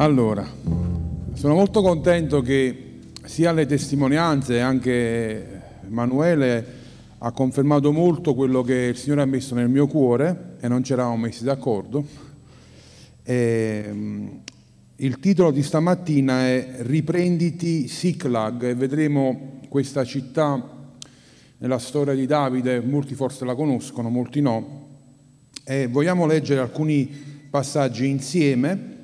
Allora, sono molto contento che sia le testimonianze anche Emanuele ha confermato molto quello che il Signore ha messo nel mio cuore e non ci eravamo messi d'accordo. E, il titolo di stamattina è Riprenditi Siklag e vedremo questa città nella storia di Davide, molti forse la conoscono, molti no, e vogliamo leggere alcuni passaggi insieme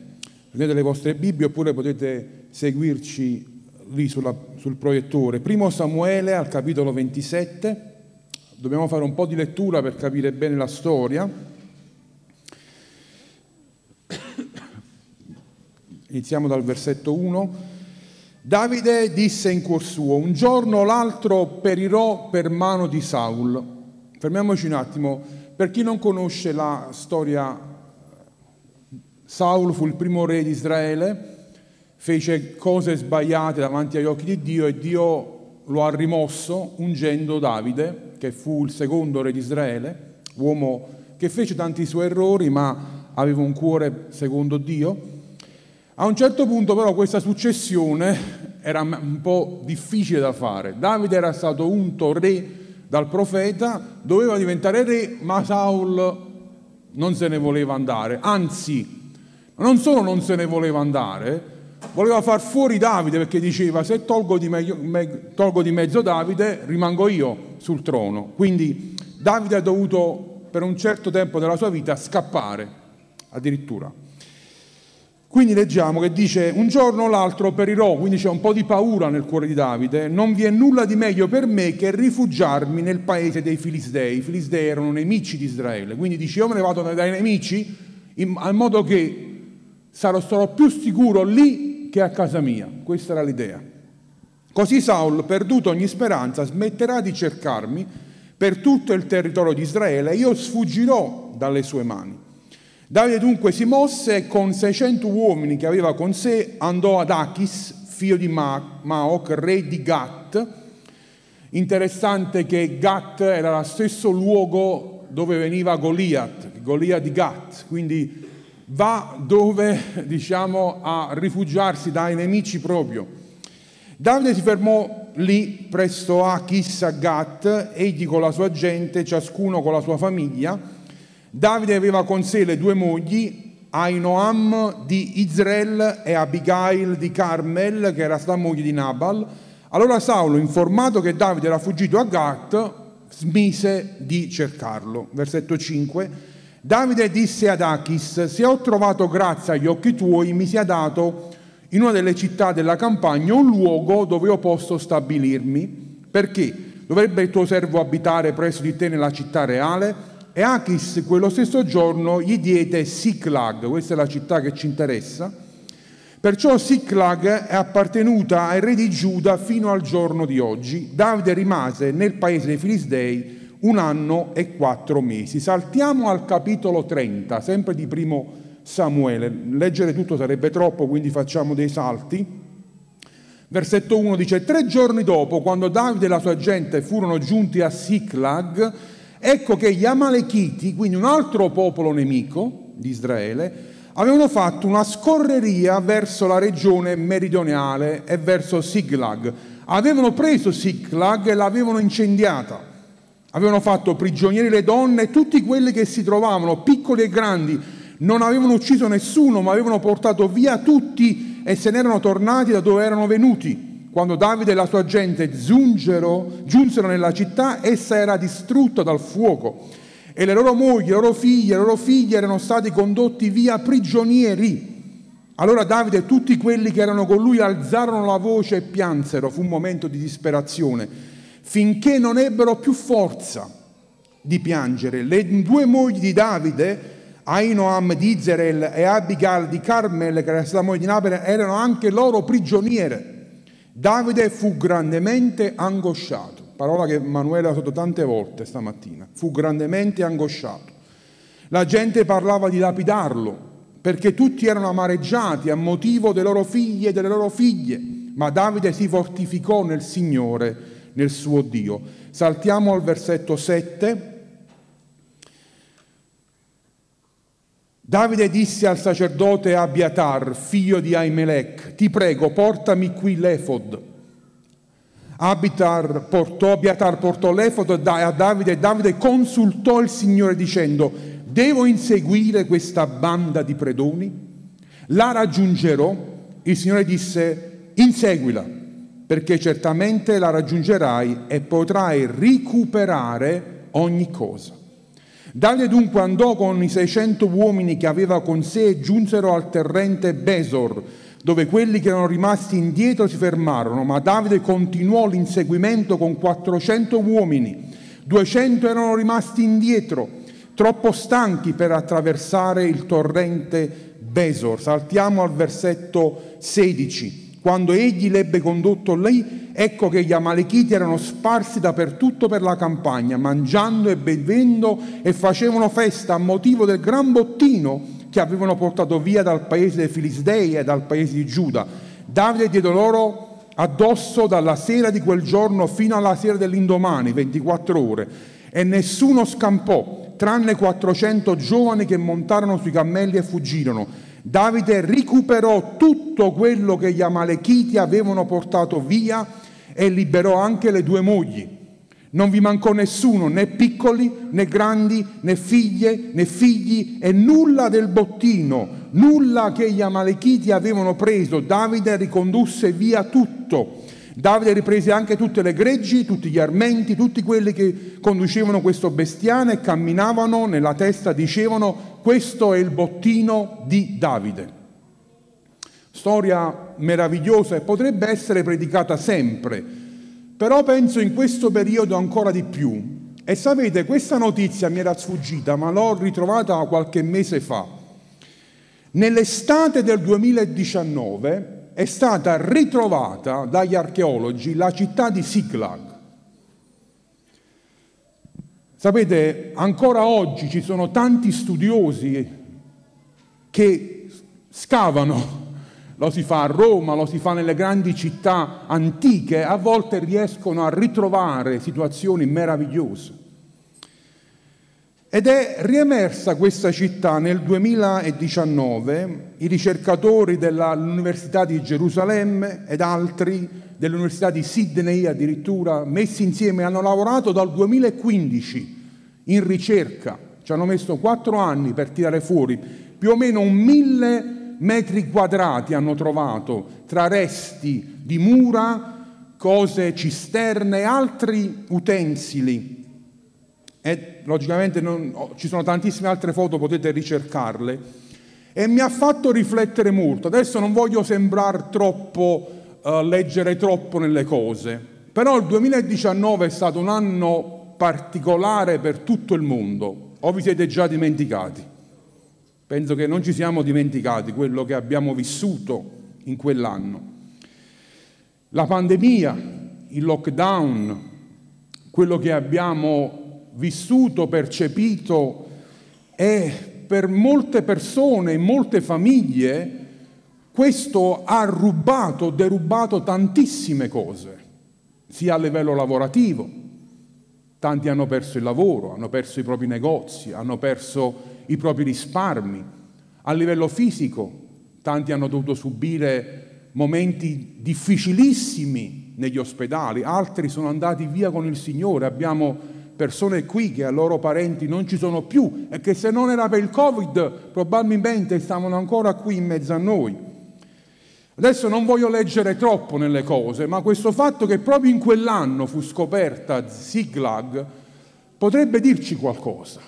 prendete le vostre Bibbie oppure potete seguirci lì sulla, sul proiettore. Primo Samuele al capitolo 27, dobbiamo fare un po' di lettura per capire bene la storia. Iniziamo dal versetto 1. Davide disse in cuor suo, un giorno o l'altro perirò per mano di Saul. Fermiamoci un attimo, per chi non conosce la storia Saul fu il primo re di Israele, fece cose sbagliate davanti agli occhi di Dio e Dio lo ha rimosso ungendo Davide, che fu il secondo re di Israele, uomo che fece tanti suoi errori ma aveva un cuore secondo Dio. A un certo punto però questa successione era un po' difficile da fare. Davide era stato unto re dal profeta, doveva diventare re, ma Saul non se ne voleva andare, anzi non solo non se ne voleva andare, voleva far fuori Davide perché diceva se tolgo di, meglio, me, tolgo di mezzo Davide rimango io sul trono. Quindi Davide ha dovuto per un certo tempo della sua vita scappare addirittura. Quindi leggiamo che dice un giorno o l'altro perirò, quindi c'è un po' di paura nel cuore di Davide, non vi è nulla di meglio per me che rifugiarmi nel paese dei Filistei. I Filistei erano nemici di Israele, quindi dice io me ne vado dai nemici in, al modo che sarò, sarò più sicuro lì che a casa mia. Questa era l'idea. Così Saul, perduto ogni speranza, smetterà di cercarmi per tutto il territorio di Israele e io sfuggirò dalle sue mani. Davide dunque si mosse e con 600 uomini che aveva con sé andò ad Achis, figlio di Maoc, re di Gat. Interessante che Gat era lo stesso luogo dove veniva Goliath, Goliath di Gat, quindi va dove, diciamo, a rifugiarsi dai nemici proprio. Davide si fermò lì presso Achis a Gat, egli con la sua gente, ciascuno con la sua famiglia. Davide aveva con sé le due mogli, Ainoam di Israel e Abigail di Carmel, che era stata moglie di Nabal. Allora Saulo, informato che Davide era fuggito a Gat, smise di cercarlo. Versetto 5. Davide disse ad Achis, se ho trovato grazia agli occhi tuoi, mi sia dato in una delle città della campagna un luogo dove io posso stabilirmi, perché dovrebbe il tuo servo abitare presso di te nella città reale? E Achis quello stesso giorno gli diede Siclag, questa è la città che ci interessa, Perciò Siclag è appartenuta ai re di Giuda fino al giorno di oggi. Davide rimase nel paese dei Filistei un anno e quattro mesi. Saltiamo al capitolo 30, sempre di primo Samuele. Leggere tutto sarebbe troppo, quindi facciamo dei salti. Versetto 1 dice, tre giorni dopo, quando Davide e la sua gente furono giunti a Siclag, ecco che gli Amalechiti, quindi un altro popolo nemico di Israele, avevano fatto una scorreria verso la regione meridionale e verso Siglag. Avevano preso Siglag e l'avevano incendiata. Avevano fatto prigionieri le donne e tutti quelli che si trovavano, piccoli e grandi. Non avevano ucciso nessuno, ma avevano portato via tutti e se ne erano tornati da dove erano venuti. Quando Davide e la sua gente giunsero, giunsero nella città, essa era distrutta dal fuoco e le loro mogli, le loro figlie, le loro figlie erano stati condotti via prigionieri. Allora Davide e tutti quelli che erano con lui alzarono la voce e piansero. Fu un momento di disperazione finché non ebbero più forza di piangere. Le due mogli di Davide, Ainoam di Israel e Abigail di Carmel, che era stata moglie di Nabel, erano anche loro prigioniere. Davide fu grandemente angosciato, parola che Emanuele ha usato tante volte stamattina, fu grandemente angosciato. La gente parlava di lapidarlo, perché tutti erano amareggiati a motivo delle loro figlie e delle loro figlie, ma Davide si fortificò nel Signore nel suo Dio. Saltiamo al versetto 7. Davide disse al sacerdote Abiatar, figlio di Aimelech, ti prego, portami qui l'efod. Abiatar portò, Abiatar portò l'efod a Davide e Davide consultò il Signore dicendo, devo inseguire questa banda di predoni? La raggiungerò? Il Signore disse, inseguila, perché certamente la raggiungerai e potrai recuperare ogni cosa. Davide dunque andò con i 600 uomini che aveva con sé e giunsero al terrente Besor, dove quelli che erano rimasti indietro si fermarono, ma Davide continuò l'inseguimento con 400 uomini. 200 erano rimasti indietro, troppo stanchi per attraversare il torrente Besor. Saltiamo al versetto 16. Quando egli l'ebbe condotto lì, ecco che gli Amalechiti erano sparsi dappertutto per la campagna, mangiando e bevendo e facevano festa a motivo del gran bottino che avevano portato via dal paese dei Filistei e dal paese di Giuda. Davide diede loro addosso dalla sera di quel giorno fino alla sera dell'indomani, 24 ore, e nessuno scampò, tranne 400 giovani che montarono sui cammelli e fuggirono. Davide recuperò tutto quello che gli Amalechiti avevano portato via e liberò anche le due mogli. Non vi mancò nessuno, né piccoli, né grandi, né figlie, né figli e nulla del bottino, nulla che gli Amalechiti avevano preso. Davide ricondusse via tutto. Davide riprese anche tutte le greggi, tutti gli armenti, tutti quelli che conducevano questo bestiame e camminavano nella testa, dicevano questo è il bottino di Davide. Storia meravigliosa e potrebbe essere predicata sempre, però penso in questo periodo ancora di più. E sapete, questa notizia mi era sfuggita, ma l'ho ritrovata qualche mese fa. Nell'estate del 2019 è stata ritrovata dagli archeologi la città di Siklag. Sapete, ancora oggi ci sono tanti studiosi che scavano, lo si fa a Roma, lo si fa nelle grandi città antiche, a volte riescono a ritrovare situazioni meravigliose. Ed è riemersa questa città nel 2019, i ricercatori dell'Università di Gerusalemme ed altri dell'Università di Sydney addirittura messi insieme hanno lavorato dal 2015 in ricerca, ci hanno messo quattro anni per tirare fuori più o meno un mille metri quadrati hanno trovato tra resti di mura, cose cisterne e altri utensili. E logicamente non, ci sono tantissime altre foto, potete ricercarle. E mi ha fatto riflettere molto. Adesso non voglio sembrare troppo uh, leggere troppo nelle cose, però il 2019 è stato un anno particolare per tutto il mondo, o vi siete già dimenticati? Penso che non ci siamo dimenticati quello che abbiamo vissuto in quell'anno. La pandemia, il lockdown, quello che abbiamo vissuto, percepito, è per molte persone, molte famiglie, questo ha rubato, derubato tantissime cose, sia a livello lavorativo. Tanti hanno perso il lavoro, hanno perso i propri negozi, hanno perso i propri risparmi. A livello fisico, tanti hanno dovuto subire momenti difficilissimi negli ospedali, altri sono andati via con il Signore. Abbiamo persone qui che a loro parenti non ci sono più e che se non era per il Covid probabilmente stavano ancora qui in mezzo a noi. Adesso non voglio leggere troppo nelle cose, ma questo fatto che proprio in quell'anno fu scoperta Ziglag potrebbe dirci qualcosa.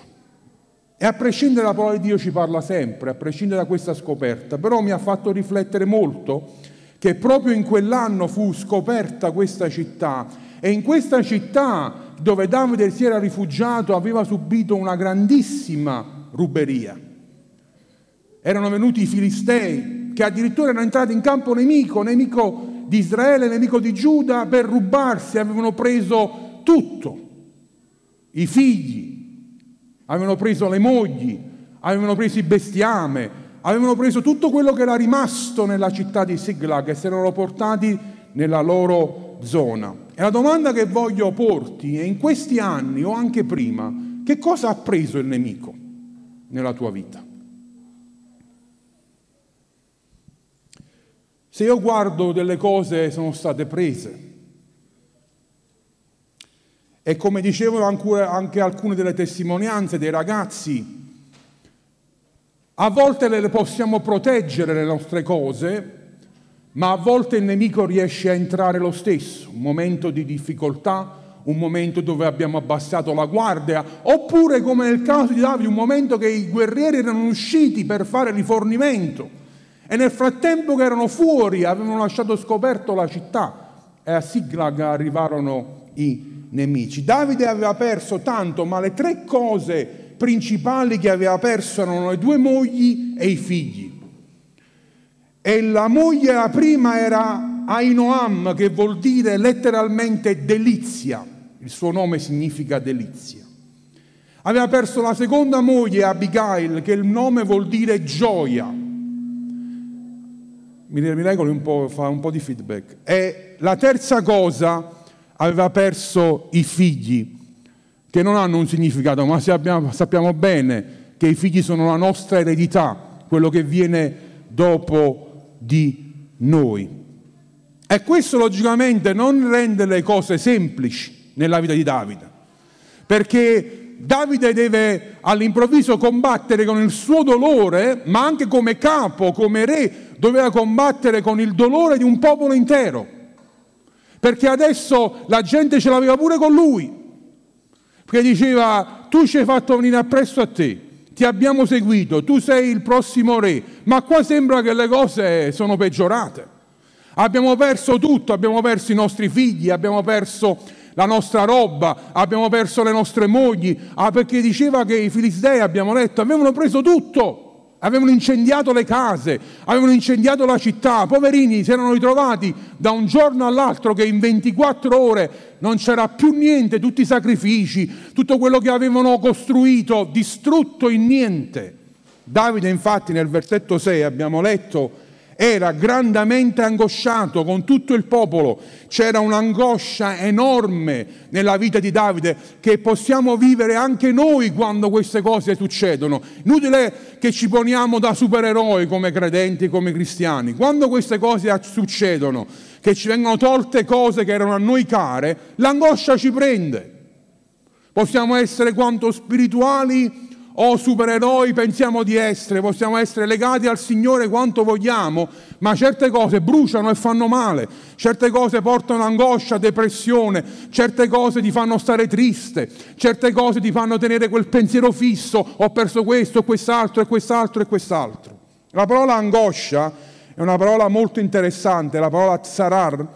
E a prescindere la parola di Dio ci parla sempre, a prescindere da questa scoperta, però mi ha fatto riflettere molto che proprio in quell'anno fu scoperta questa città e in questa città dove Davide si era rifugiato aveva subito una grandissima ruberia. Erano venuti i filistei che addirittura erano entrati in campo nemico, nemico di Israele, nemico di Giuda, per rubarsi, avevano preso tutto, i figli, avevano preso le mogli, avevano preso il bestiame, avevano preso tutto quello che era rimasto nella città di Siglag e se l'erano portati nella loro zona. E la domanda che voglio porti è in questi anni o anche prima, che cosa ha preso il nemico nella tua vita? Se io guardo delle cose che sono state prese, e come dicevano anche alcune delle testimonianze dei ragazzi, a volte le possiamo proteggere le nostre cose ma a volte il nemico riesce a entrare lo stesso, un momento di difficoltà, un momento dove abbiamo abbassato la guardia, oppure come nel caso di Davide, un momento che i guerrieri erano usciti per fare rifornimento e nel frattempo che erano fuori avevano lasciato scoperto la città e a Siglag arrivarono i nemici. Davide aveva perso tanto, ma le tre cose principali che aveva perso erano le due mogli e i figli. E la moglie, la prima, era Ainoam, che vuol dire letteralmente delizia. Il suo nome significa delizia. Aveva perso la seconda moglie, Abigail, che il nome vuol dire gioia. Mi, mi regoli un po', fa un po' di feedback. E la terza cosa, aveva perso i figli, che non hanno un significato, ma sappiamo, bene che i figli sono la nostra eredità, quello che viene dopo di noi. E questo logicamente non rende le cose semplici nella vita di Davide, perché Davide deve all'improvviso combattere con il suo dolore, ma anche come capo, come re, doveva combattere con il dolore di un popolo intero, perché adesso la gente ce l'aveva pure con lui, perché diceva tu ci hai fatto venire appresso a te, ti abbiamo seguito, tu sei il prossimo re, ma qua sembra che le cose sono peggiorate. Abbiamo perso tutto, abbiamo perso i nostri figli, abbiamo perso la nostra roba, abbiamo perso le nostre mogli, ah, perché diceva che i filistei, abbiamo letto, avevano preso tutto avevano incendiato le case, avevano incendiato la città, poverini si erano ritrovati da un giorno all'altro che in 24 ore non c'era più niente, tutti i sacrifici, tutto quello che avevano costruito, distrutto in niente. Davide infatti nel versetto 6 abbiamo letto era grandemente angosciato con tutto il popolo. C'era un'angoscia enorme nella vita di Davide che possiamo vivere anche noi quando queste cose succedono. Inutile che ci poniamo da supereroi come credenti, come cristiani. Quando queste cose succedono, che ci vengono tolte cose che erano a noi care, l'angoscia ci prende. Possiamo essere quanto spirituali o supereroi pensiamo di essere, possiamo essere legati al Signore quanto vogliamo, ma certe cose bruciano e fanno male, certe cose portano angoscia, depressione, certe cose ti fanno stare triste, certe cose ti fanno tenere quel pensiero fisso, ho perso questo, quest'altro e quest'altro e quest'altro. La parola angoscia è una parola molto interessante, la parola tsarar,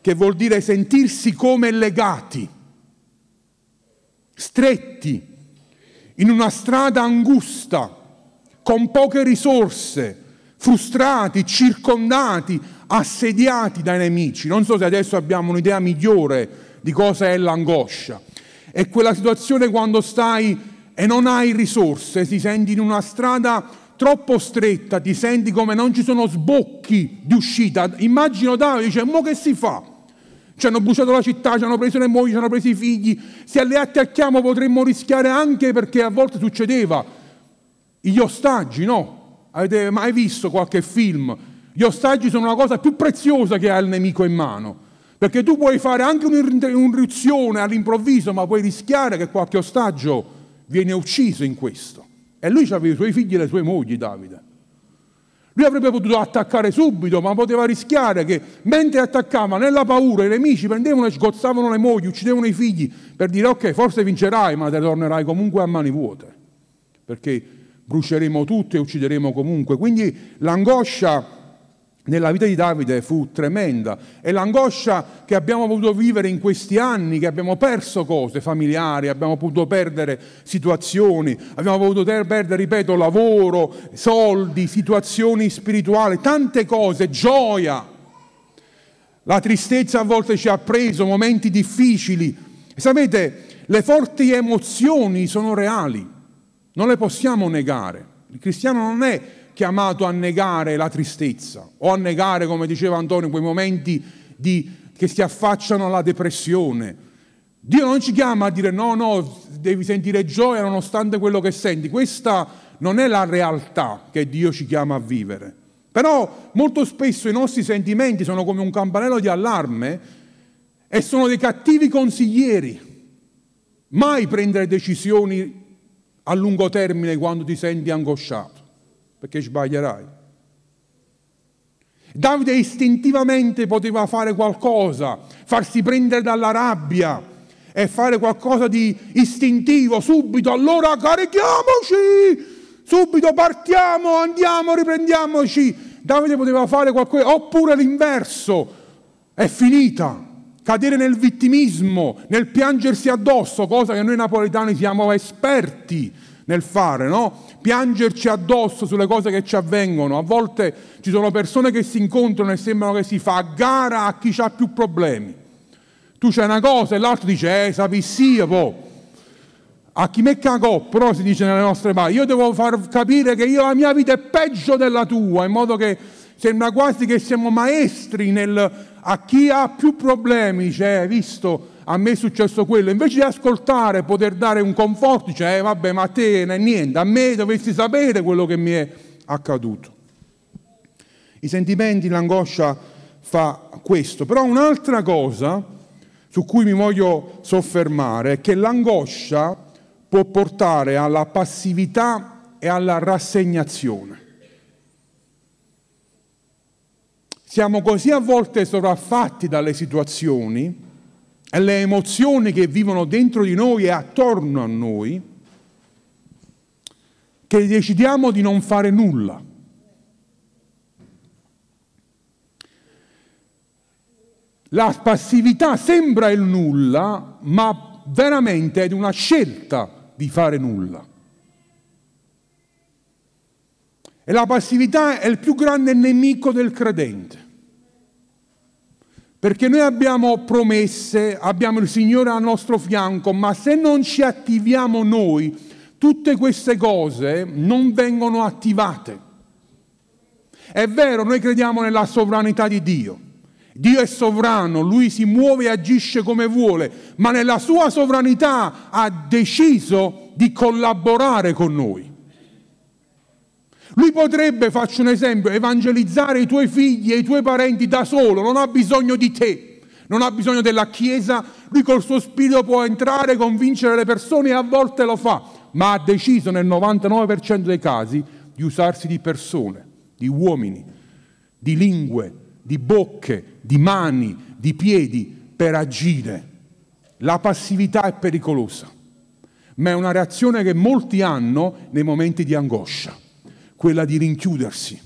che vuol dire sentirsi come legati, stretti, in una strada angusta, con poche risorse, frustrati, circondati, assediati dai nemici. Non so se adesso abbiamo un'idea migliore di cosa è l'angoscia. È quella situazione quando stai e non hai risorse, ti senti in una strada troppo stretta, ti senti come non ci sono sbocchi di uscita. Immagino Davide dice, mo che si fa? Ci hanno bruciato la città, ci hanno preso le mogli, ci hanno preso i figli. Se alle attacchiamo potremmo rischiare anche perché a volte succedeva. Gli ostaggi, no? Avete mai visto qualche film? Gli ostaggi sono la cosa più preziosa che ha il nemico in mano. Perché tu puoi fare anche un'irruzione all'improvviso, ma puoi rischiare che qualche ostaggio viene ucciso in questo. E lui aveva i suoi figli e le sue mogli, Davide. Lui avrebbe potuto attaccare subito, ma poteva rischiare che mentre attaccava nella paura i nemici prendevano e sgozzavano le mogli, uccidevano i figli per dire ok, forse vincerai, ma te tornerai comunque a mani vuote, perché bruceremo tutto e uccideremo comunque. Quindi l'angoscia nella vita di Davide fu tremenda e l'angoscia che abbiamo potuto vivere in questi anni, che abbiamo perso cose familiari, abbiamo potuto perdere situazioni, abbiamo potuto perdere, ripeto, lavoro, soldi, situazioni spirituali, tante cose, gioia. La tristezza a volte ci ha preso, momenti difficili. E sapete, le forti emozioni sono reali, non le possiamo negare. Il cristiano non è chiamato a negare la tristezza o a negare, come diceva Antonio, quei momenti di, che si affacciano alla depressione. Dio non ci chiama a dire no, no, devi sentire gioia nonostante quello che senti. Questa non è la realtà che Dio ci chiama a vivere. Però molto spesso i nostri sentimenti sono come un campanello di allarme e sono dei cattivi consiglieri. Mai prendere decisioni a lungo termine quando ti senti angosciato, perché sbaglierai. Davide istintivamente poteva fare qualcosa, farsi prendere dalla rabbia e fare qualcosa di istintivo subito. Allora carichiamoci, subito partiamo, andiamo, riprendiamoci. Davide poteva fare qualcosa, oppure l'inverso, è finita. Cadere nel vittimismo, nel piangersi addosso, cosa che noi napoletani siamo esperti nel fare, no? Piangerci addosso sulle cose che ci avvengono. A volte ci sono persone che si incontrano e sembrano che si fa a gara a chi ha più problemi. Tu c'hai una cosa e l'altro dice, eh, sapissi po'. A chi me cagò, però si dice nelle nostre parole, io devo far capire che io la mia vita è peggio della tua, in modo che sembra quasi che siamo maestri nel, a chi ha più problemi, cioè, visto, a me è successo quello, invece di ascoltare, poter dare un conforto, dice, eh, vabbè, ma a te non è niente, a me dovresti sapere quello che mi è accaduto. I sentimenti, l'angoscia fa questo, però un'altra cosa su cui mi voglio soffermare è che l'angoscia può portare alla passività e alla rassegnazione. Siamo così a volte sovraffatti dalle situazioni e le emozioni che vivono dentro di noi e attorno a noi, che decidiamo di non fare nulla. La passività sembra il nulla, ma veramente è una scelta di fare nulla. E la passività è il più grande nemico del credente. Perché noi abbiamo promesse, abbiamo il Signore al nostro fianco, ma se non ci attiviamo noi, tutte queste cose non vengono attivate. È vero, noi crediamo nella sovranità di Dio. Dio è sovrano, lui si muove e agisce come vuole, ma nella sua sovranità ha deciso di collaborare con noi. Lui potrebbe, faccio un esempio, evangelizzare i tuoi figli e i tuoi parenti da solo, non ha bisogno di te, non ha bisogno della Chiesa, lui col suo spirito può entrare, convincere le persone e a volte lo fa, ma ha deciso nel 99% dei casi di usarsi di persone, di uomini, di lingue, di bocche, di mani, di piedi per agire. La passività è pericolosa, ma è una reazione che molti hanno nei momenti di angoscia quella di rinchiudersi,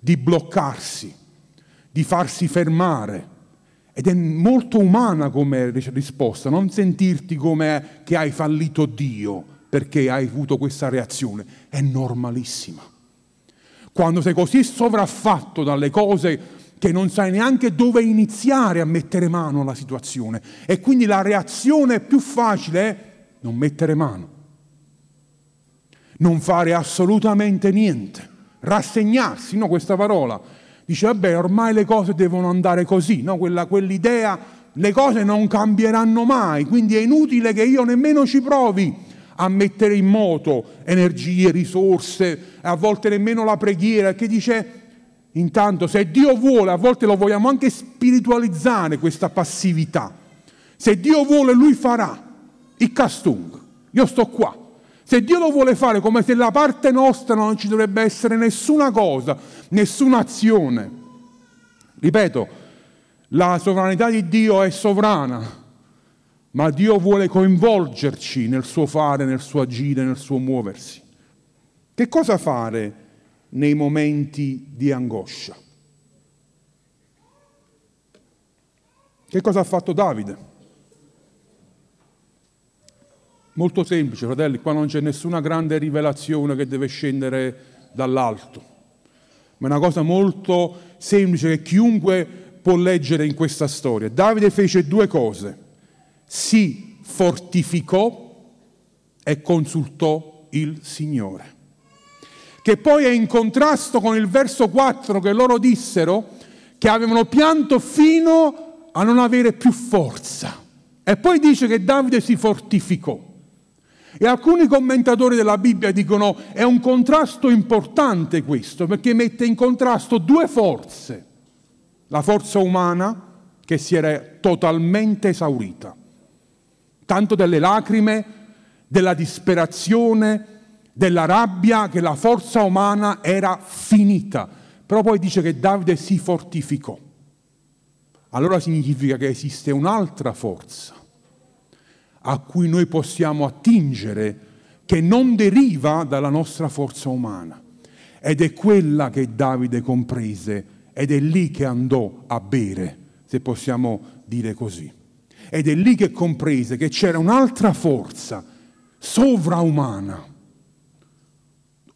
di bloccarsi, di farsi fermare. Ed è molto umana come risposta, non sentirti come che hai fallito Dio perché hai avuto questa reazione, è normalissima. Quando sei così sovraffatto dalle cose che non sai neanche dove iniziare a mettere mano alla situazione e quindi la reazione più facile è non mettere mano non fare assolutamente niente, rassegnarsi, no, questa parola. Dice, vabbè, ormai le cose devono andare così, no? Quella, quell'idea, le cose non cambieranno mai, quindi è inutile che io nemmeno ci provi a mettere in moto energie, risorse, a volte nemmeno la preghiera, che dice, intanto se Dio vuole, a volte lo vogliamo anche spiritualizzare questa passività, se Dio vuole lui farà, il castung, io sto qua, se Dio lo vuole fare come se da parte nostra non ci dovrebbe essere nessuna cosa, nessuna azione. Ripeto, la sovranità di Dio è sovrana, ma Dio vuole coinvolgerci nel suo fare, nel suo agire, nel suo muoversi. Che cosa fare nei momenti di angoscia? Che cosa ha fatto Davide? Molto semplice, fratelli, qua non c'è nessuna grande rivelazione che deve scendere dall'alto, ma è una cosa molto semplice che chiunque può leggere in questa storia. Davide fece due cose, si fortificò e consultò il Signore, che poi è in contrasto con il verso 4 che loro dissero che avevano pianto fino a non avere più forza. E poi dice che Davide si fortificò. E alcuni commentatori della Bibbia dicono è un contrasto importante questo, perché mette in contrasto due forze. La forza umana, che si era totalmente esaurita, tanto delle lacrime, della disperazione, della rabbia, che la forza umana era finita. Però poi dice che Davide si fortificò. Allora significa che esiste un'altra forza a cui noi possiamo attingere che non deriva dalla nostra forza umana. Ed è quella che Davide comprese ed è lì che andò a bere, se possiamo dire così. Ed è lì che comprese che c'era un'altra forza sovraumana,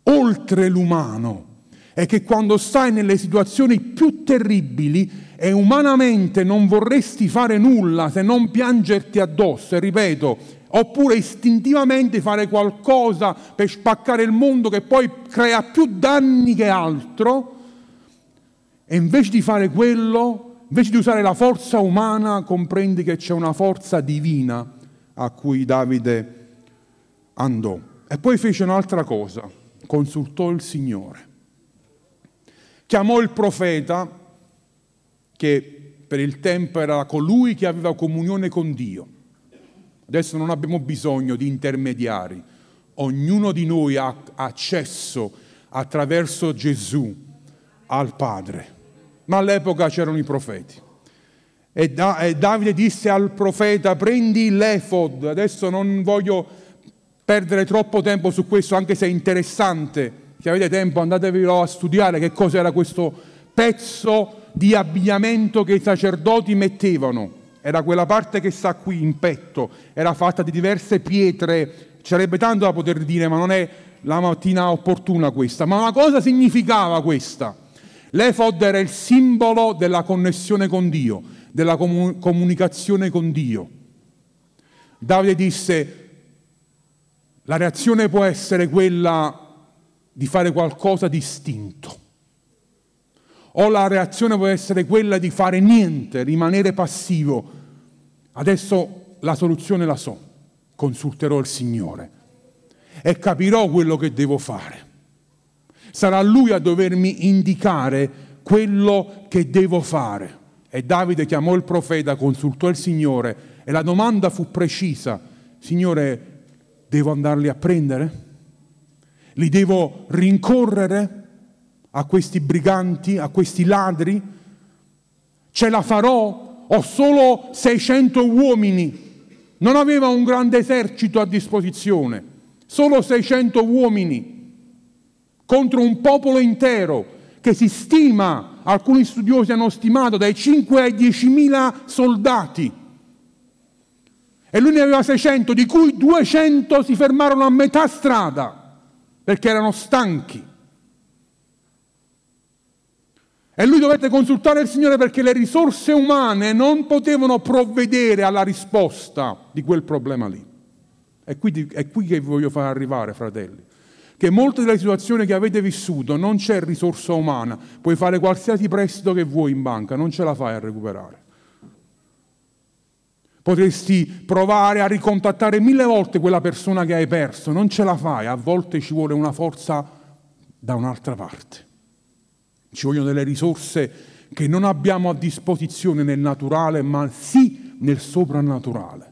oltre l'umano, e che quando stai nelle situazioni più terribili e umanamente non vorresti fare nulla se non piangerti addosso, e ripeto, oppure istintivamente fare qualcosa per spaccare il mondo che poi crea più danni che altro, e invece di fare quello, invece di usare la forza umana, comprendi che c'è una forza divina a cui Davide andò. E poi fece un'altra cosa, consultò il Signore. Chiamò il profeta che per il tempo era colui che aveva comunione con Dio. Adesso non abbiamo bisogno di intermediari, ognuno di noi ha accesso attraverso Gesù al Padre. Ma all'epoca c'erano i profeti. E, da, e Davide disse al profeta, prendi l'efod, adesso non voglio perdere troppo tempo su questo, anche se è interessante, se avete tempo andatevelo a studiare che cos'era questo pezzo di abbigliamento che i sacerdoti mettevano. Era quella parte che sta qui in petto, era fatta di diverse pietre, ci sarebbe tanto da poter dire, ma non è la mattina opportuna questa. Ma una cosa significava questa. L'efod era il simbolo della connessione con Dio, della comunicazione con Dio. Davide disse, la reazione può essere quella di fare qualcosa di istinto o la reazione può essere quella di fare niente, rimanere passivo. Adesso la soluzione la so, consulterò il Signore e capirò quello che devo fare. Sarà Lui a dovermi indicare quello che devo fare. E Davide chiamò il profeta, consultò il Signore e la domanda fu precisa. Signore, devo andarli a prendere? Li devo rincorrere? A questi briganti, a questi ladri? Ce la farò? Ho solo 600 uomini. Non aveva un grande esercito a disposizione, solo 600 uomini contro un popolo intero che si stima, alcuni studiosi hanno stimato, dai 5 ai 10 mila soldati. E lui ne aveva 600, di cui 200 si fermarono a metà strada perché erano stanchi. E lui dovette consultare il Signore perché le risorse umane non potevano provvedere alla risposta di quel problema lì. È qui, è qui che vi voglio far arrivare, fratelli. Che molte delle situazioni che avete vissuto non c'è risorsa umana, puoi fare qualsiasi prestito che vuoi in banca, non ce la fai a recuperare. Potresti provare a ricontattare mille volte quella persona che hai perso, non ce la fai, a volte ci vuole una forza da un'altra parte. Ci vogliono delle risorse che non abbiamo a disposizione nel naturale, ma sì nel soprannaturale.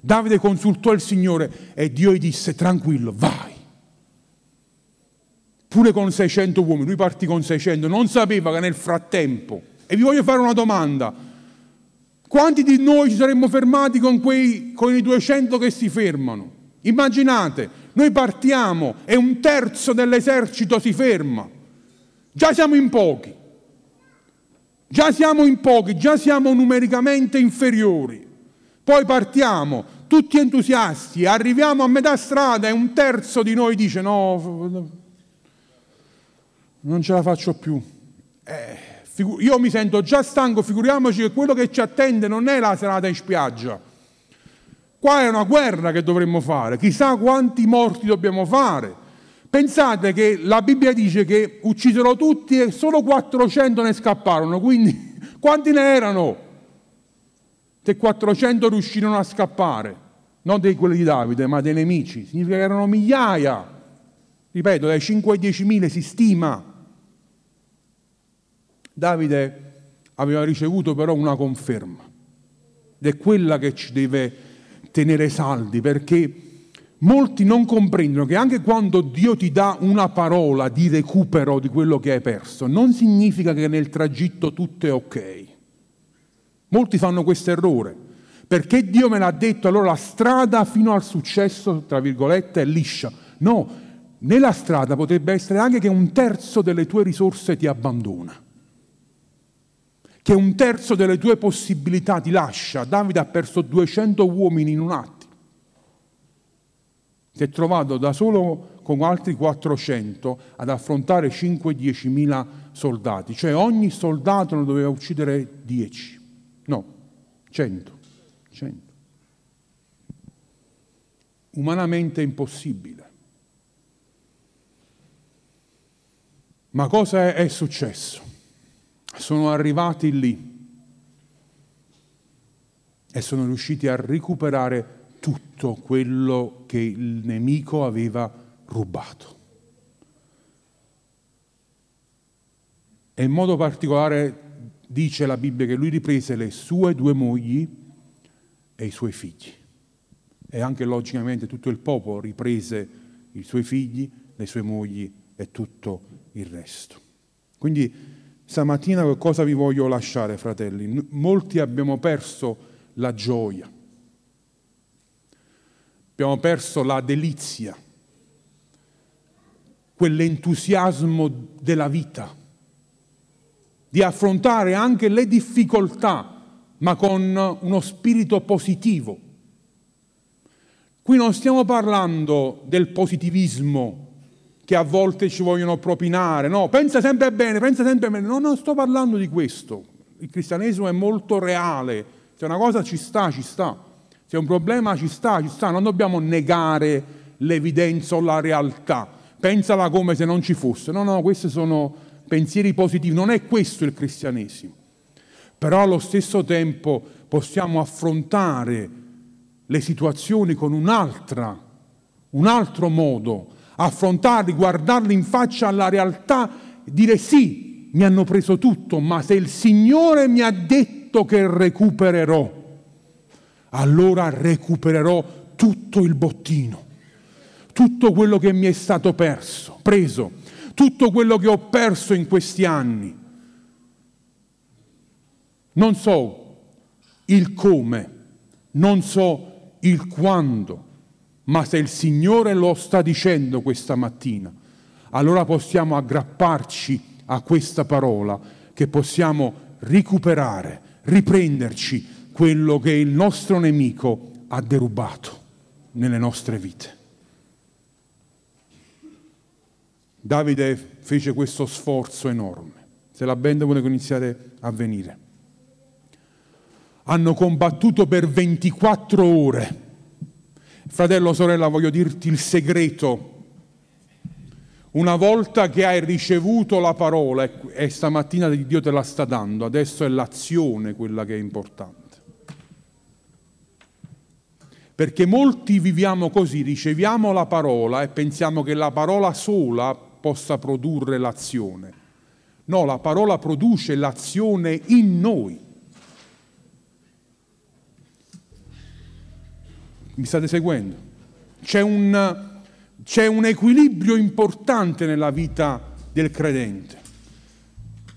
Davide consultò il Signore e Dio gli disse tranquillo, vai. Pure con 600 uomini, lui partì con 600, non sapeva che nel frattempo, e vi voglio fare una domanda, quanti di noi ci saremmo fermati con, quei, con i 200 che si fermano? Immaginate, noi partiamo e un terzo dell'esercito si ferma. Già siamo in pochi. Già siamo in pochi, già siamo numericamente inferiori. Poi partiamo, tutti entusiasti, arriviamo a metà strada e un terzo di noi dice no, non ce la faccio più. Eh, io mi sento già stanco, figuriamoci che quello che ci attende non è la serata in spiaggia. Qua è una guerra che dovremmo fare, chissà quanti morti dobbiamo fare. Pensate che la Bibbia dice che uccisero tutti e solo 400 ne scapparono, quindi quanti ne erano? Se 400 riuscirono a scappare. non di quelli di Davide, ma dei nemici. Significa che erano migliaia, ripeto, dai 5 ai 10 mila si stima. Davide aveva ricevuto però una conferma ed è quella che ci deve tenere saldi perché molti non comprendono che anche quando Dio ti dà una parola di recupero di quello che hai perso, non significa che nel tragitto tutto è ok. Molti fanno questo errore, perché Dio me l'ha detto, allora la strada fino al successo, tra virgolette, è liscia. No, nella strada potrebbe essere anche che un terzo delle tue risorse ti abbandona, che un terzo delle tue possibilità ti lascia. Davide ha perso 200 uomini in un attimo. Si è trovato da solo con altri 400 ad affrontare 5-10 mila soldati, cioè ogni soldato ne doveva uccidere 10. No, 100. 100. Umanamente impossibile. Ma cosa è successo? Sono arrivati lì e sono riusciti a recuperare tutto quello che il nemico aveva rubato. E in modo particolare dice la Bibbia che lui riprese le sue due mogli e i suoi figli. E anche logicamente tutto il popolo riprese i suoi figli, le sue mogli e tutto il resto. Quindi stamattina cosa vi voglio lasciare, fratelli? Molti abbiamo perso la gioia, abbiamo perso la delizia, quell'entusiasmo della vita di affrontare anche le difficoltà, ma con uno spirito positivo. Qui non stiamo parlando del positivismo che a volte ci vogliono propinare, no, pensa sempre bene, pensa sempre bene, no, non sto parlando di questo. Il cristianesimo è molto reale, se una cosa ci sta, ci sta, se un problema ci sta, ci sta, non dobbiamo negare l'evidenza o la realtà, pensala come se non ci fosse, no, no, queste sono pensieri positivi, non è questo il cristianesimo. Però allo stesso tempo possiamo affrontare le situazioni con un'altra, un altro modo, affrontarli, guardarli in faccia alla realtà, dire sì, mi hanno preso tutto, ma se il Signore mi ha detto che recupererò, allora recupererò tutto il bottino, tutto quello che mi è stato perso, preso tutto quello che ho perso in questi anni. Non so il come, non so il quando, ma se il Signore lo sta dicendo questa mattina, allora possiamo aggrapparci a questa parola che possiamo recuperare, riprenderci quello che il nostro nemico ha derubato nelle nostre vite. Davide fece questo sforzo enorme. Se la band vuole iniziare a venire. Hanno combattuto per 24 ore. Fratello, sorella, voglio dirti il segreto. Una volta che hai ricevuto la parola, e stamattina Dio te la sta dando, adesso è l'azione quella che è importante. Perché molti viviamo così, riceviamo la parola e pensiamo che la parola sola possa produrre l'azione. No, la parola produce l'azione in noi. Mi state seguendo? C'è un, c'è un equilibrio importante nella vita del credente.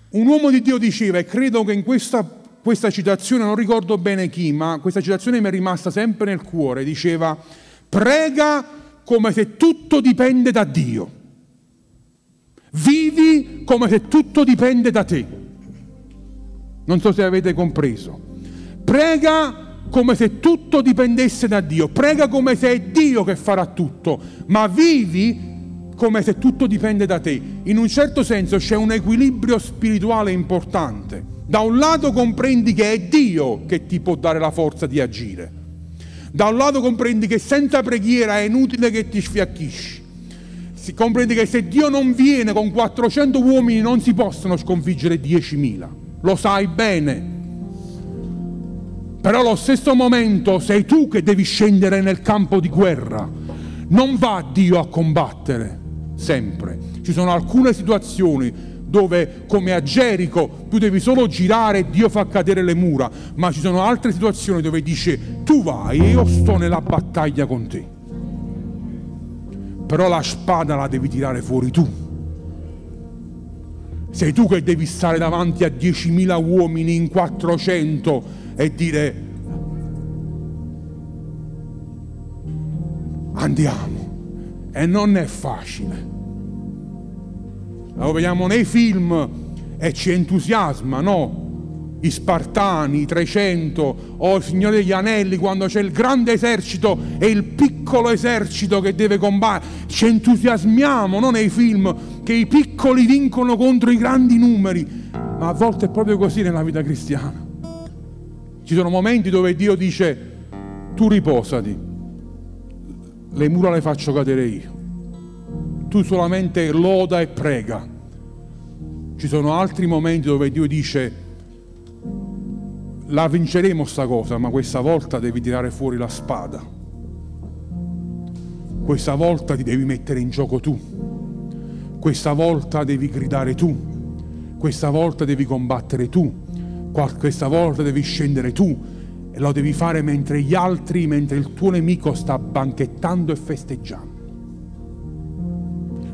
Un uomo di Dio diceva, e credo che in questa, questa citazione, non ricordo bene chi, ma questa citazione mi è rimasta sempre nel cuore, diceva, prega come se tutto dipende da Dio. Vivi come se tutto dipende da te. Non so se avete compreso. Prega come se tutto dipendesse da Dio. Prega come se è Dio che farà tutto, ma vivi come se tutto dipende da te. In un certo senso c'è un equilibrio spirituale importante. Da un lato comprendi che è Dio che ti può dare la forza di agire. Da un lato comprendi che senza preghiera è inutile che ti sfiacchisci si comprende che se Dio non viene con 400 uomini non si possono sconfiggere 10.000. Lo sai bene. Però allo stesso momento sei tu che devi scendere nel campo di guerra. Non va Dio a combattere, sempre. Ci sono alcune situazioni dove, come a Gerico, tu devi solo girare e Dio fa cadere le mura, ma ci sono altre situazioni dove dice tu vai e io sto nella battaglia con te. Però la spada la devi tirare fuori tu. Sei tu che devi stare davanti a 10.000 uomini in 400 e dire andiamo. E non è facile. Lo vediamo nei film e ci entusiasma, no? I Spartani, i 300 o il Signore degli Anelli quando c'è il grande esercito e il piccolo esercito che deve combattere. Ci entusiasmiamo, no? Nei film che i piccoli vincono contro i grandi numeri. Ma a volte è proprio così nella vita cristiana. Ci sono momenti dove Dio dice tu riposati, le mura le faccio cadere io, tu solamente loda e prega. Ci sono altri momenti dove Dio dice la vinceremo sta cosa, ma questa volta devi tirare fuori la spada. Questa volta ti devi mettere in gioco tu. Questa volta devi gridare tu. Questa volta devi combattere tu questa volta devi scendere tu lo devi fare mentre gli altri, mentre il tuo nemico sta banchettando e festeggiando.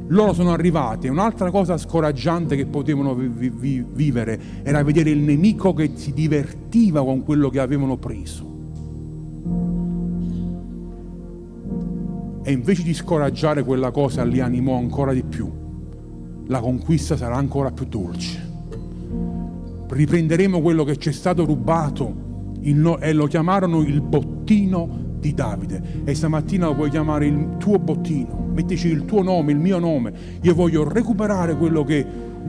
Loro sono arrivati e un'altra cosa scoraggiante che potevano vi- vi- vivere era vedere il nemico che si divertiva con quello che avevano preso. E invece di scoraggiare quella cosa li animò ancora di più. La conquista sarà ancora più dolce riprenderemo quello che ci è stato rubato no- e lo chiamarono il bottino di Davide. E stamattina lo puoi chiamare il tuo bottino, mettici il tuo nome, il mio nome, io voglio recuperare quello che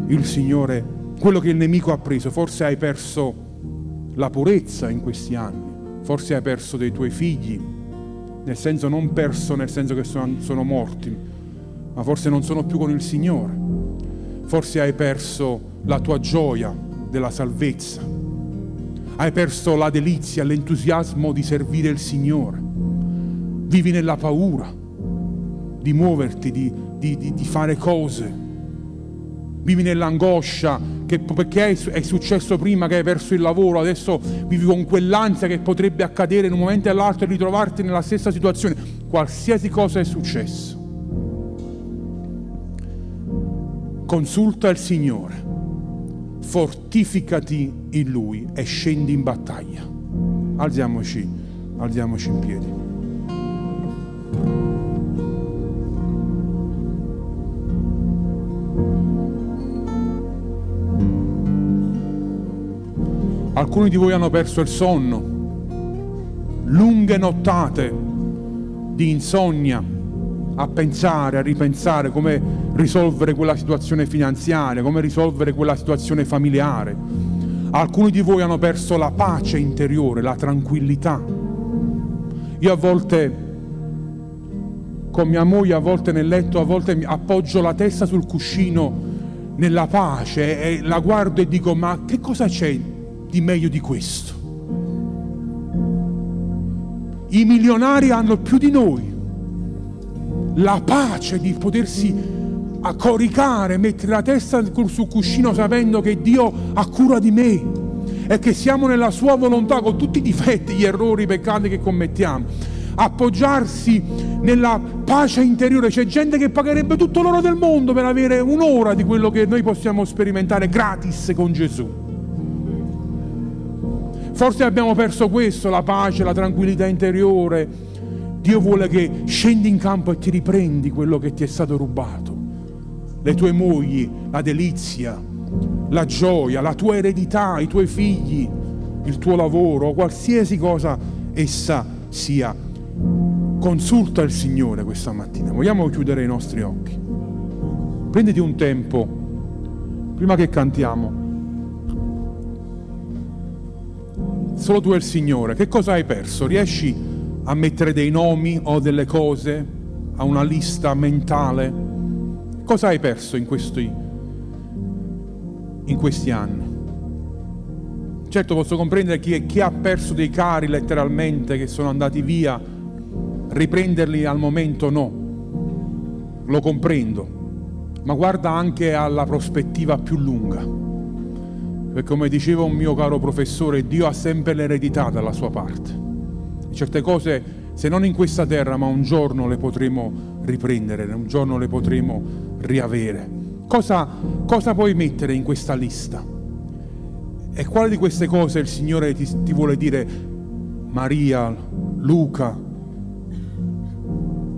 il Signore, quello che il nemico ha preso, forse hai perso la purezza in questi anni, forse hai perso dei tuoi figli, nel senso non perso nel senso che sono, sono morti, ma forse non sono più con il Signore, forse hai perso la tua gioia, della salvezza. Hai perso la delizia, l'entusiasmo di servire il Signore. Vivi nella paura di muoverti, di, di, di, di fare cose. Vivi nell'angoscia che, perché è successo prima che hai perso il lavoro, adesso vivi con quell'ansia che potrebbe accadere in un momento o nell'altro e ritrovarti nella stessa situazione. Qualsiasi cosa è successo. Consulta il Signore fortificati in Lui e scendi in battaglia. Alziamoci, alziamoci in piedi. Alcuni di voi hanno perso il sonno, lunghe nottate di insonnia a pensare, a ripensare come risolvere quella situazione finanziaria, come risolvere quella situazione familiare. Alcuni di voi hanno perso la pace interiore, la tranquillità. Io a volte, con mia moglie, a volte nel letto, a volte appoggio la testa sul cuscino nella pace e la guardo e dico ma che cosa c'è di meglio di questo? I milionari hanno più di noi la pace di potersi coricare, mettere la testa sul cuscino sapendo che Dio ha cura di me e che siamo nella sua volontà con tutti i difetti, gli errori, i peccati che commettiamo. Appoggiarsi nella pace interiore. C'è gente che pagherebbe tutto l'oro del mondo per avere un'ora di quello che noi possiamo sperimentare gratis con Gesù. Forse abbiamo perso questo, la pace, la tranquillità interiore Dio vuole che scendi in campo e ti riprendi quello che ti è stato rubato. Le tue mogli, la delizia, la gioia, la tua eredità, i tuoi figli, il tuo lavoro, qualsiasi cosa essa sia. Consulta il Signore questa mattina. Vogliamo chiudere i nostri occhi. Prenditi un tempo, prima che cantiamo. Solo tu e il Signore. Che cosa hai perso? Riesci a mettere dei nomi o delle cose a una lista mentale? Cosa hai perso in questi, in questi anni? Certo posso comprendere chi, chi ha perso dei cari letteralmente, che sono andati via, riprenderli al momento no, lo comprendo, ma guarda anche alla prospettiva più lunga. Perché come diceva un mio caro professore, Dio ha sempre l'eredità dalla sua parte. Certe cose, se non in questa terra, ma un giorno le potremo riprendere, un giorno le potremo riavere. Cosa, cosa puoi mettere in questa lista? E quale di queste cose il Signore ti, ti vuole dire? Maria, Luca,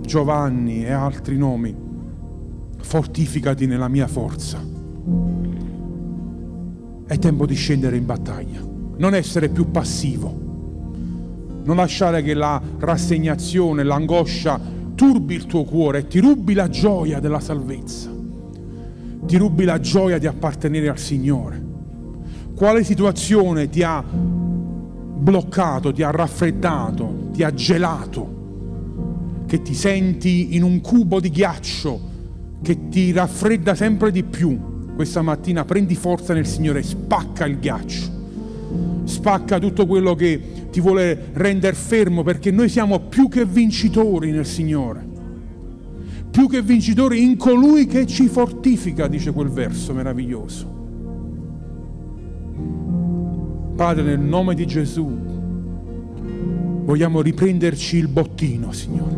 Giovanni e altri nomi. Fortificati nella mia forza. È tempo di scendere in battaglia, non essere più passivo, non lasciare che la rassegnazione, l'angoscia turbi il tuo cuore e ti rubi la gioia della salvezza, ti rubi la gioia di appartenere al Signore. Quale situazione ti ha bloccato, ti ha raffreddato, ti ha gelato, che ti senti in un cubo di ghiaccio che ti raffredda sempre di più? Questa mattina prendi forza nel Signore, spacca il ghiaccio, spacca tutto quello che ti vuole rendere fermo perché noi siamo più che vincitori nel Signore più che vincitori in colui che ci fortifica, dice quel verso meraviglioso. Padre, nel nome di Gesù, vogliamo riprenderci il bottino, Signore.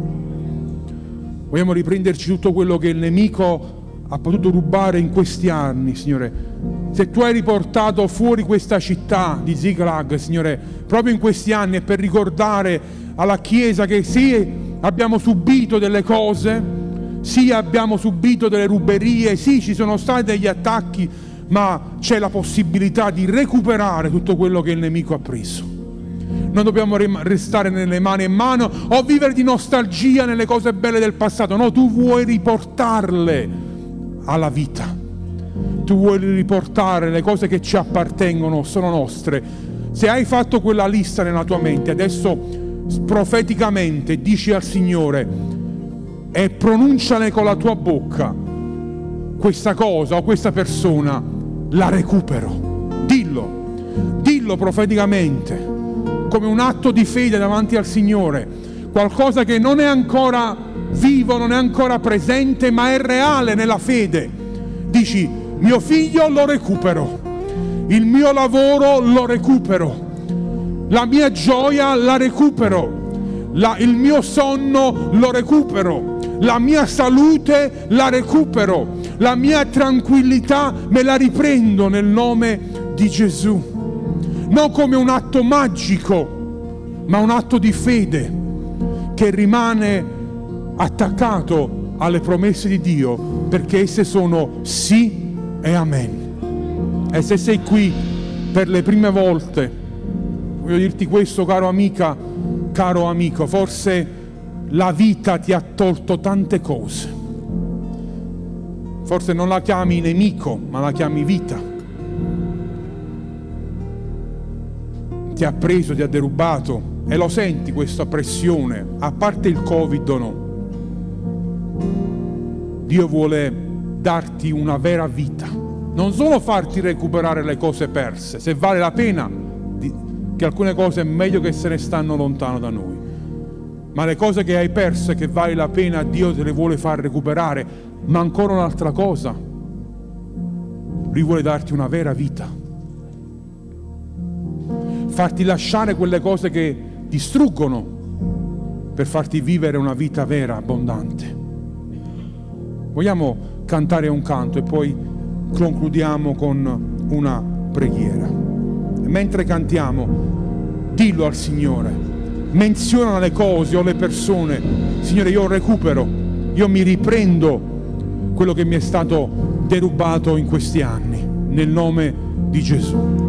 Vogliamo riprenderci tutto quello che il nemico ha potuto rubare in questi anni, Signore. Se tu hai riportato fuori questa città di Ziglag, Signore, proprio in questi anni è per ricordare alla Chiesa che sì, abbiamo subito delle cose, sì, abbiamo subito delle ruberie, sì, ci sono stati degli attacchi, ma c'è la possibilità di recuperare tutto quello che il nemico ha preso. Non dobbiamo restare nelle mani in mano o vivere di nostalgia nelle cose belle del passato. No, tu vuoi riportarle alla vita. Tu vuoi riportare le cose che ci appartengono, sono nostre. Se hai fatto quella lista nella tua mente, adesso profeticamente dici al Signore e pronunciale con la tua bocca questa cosa o questa persona la recupero. Dillo, dillo profeticamente, come un atto di fede davanti al Signore, qualcosa che non è ancora vivo, non è ancora presente, ma è reale nella fede. Dici, mio figlio lo recupero, il mio lavoro lo recupero, la mia gioia la recupero, la, il mio sonno lo recupero, la mia salute la recupero, la mia tranquillità me la riprendo nel nome di Gesù. Non come un atto magico, ma un atto di fede che rimane attaccato alle promesse di Dio perché esse sono sì e amen. E se sei qui per le prime volte, voglio dirti questo caro amica, caro amico, forse la vita ti ha tolto tante cose Forse non la chiami nemico, ma la chiami vita. Ti ha preso, ti ha derubato e lo senti questa pressione, a parte il Covid o no. Dio vuole darti una vera vita, non solo farti recuperare le cose perse, se vale la pena che alcune cose è meglio che se ne stanno lontano da noi, ma le cose che hai perso e che vale la pena Dio te le vuole far recuperare ma ancora un'altra cosa, lui vuole darti una vera vita, farti lasciare quelle cose che distruggono per farti vivere una vita vera, abbondante. Vogliamo cantare un canto e poi concludiamo con una preghiera. mentre cantiamo, dillo al Signore, menziona le cose o le persone, Signore io recupero, io mi riprendo quello che mi è stato derubato in questi anni, nel nome di Gesù.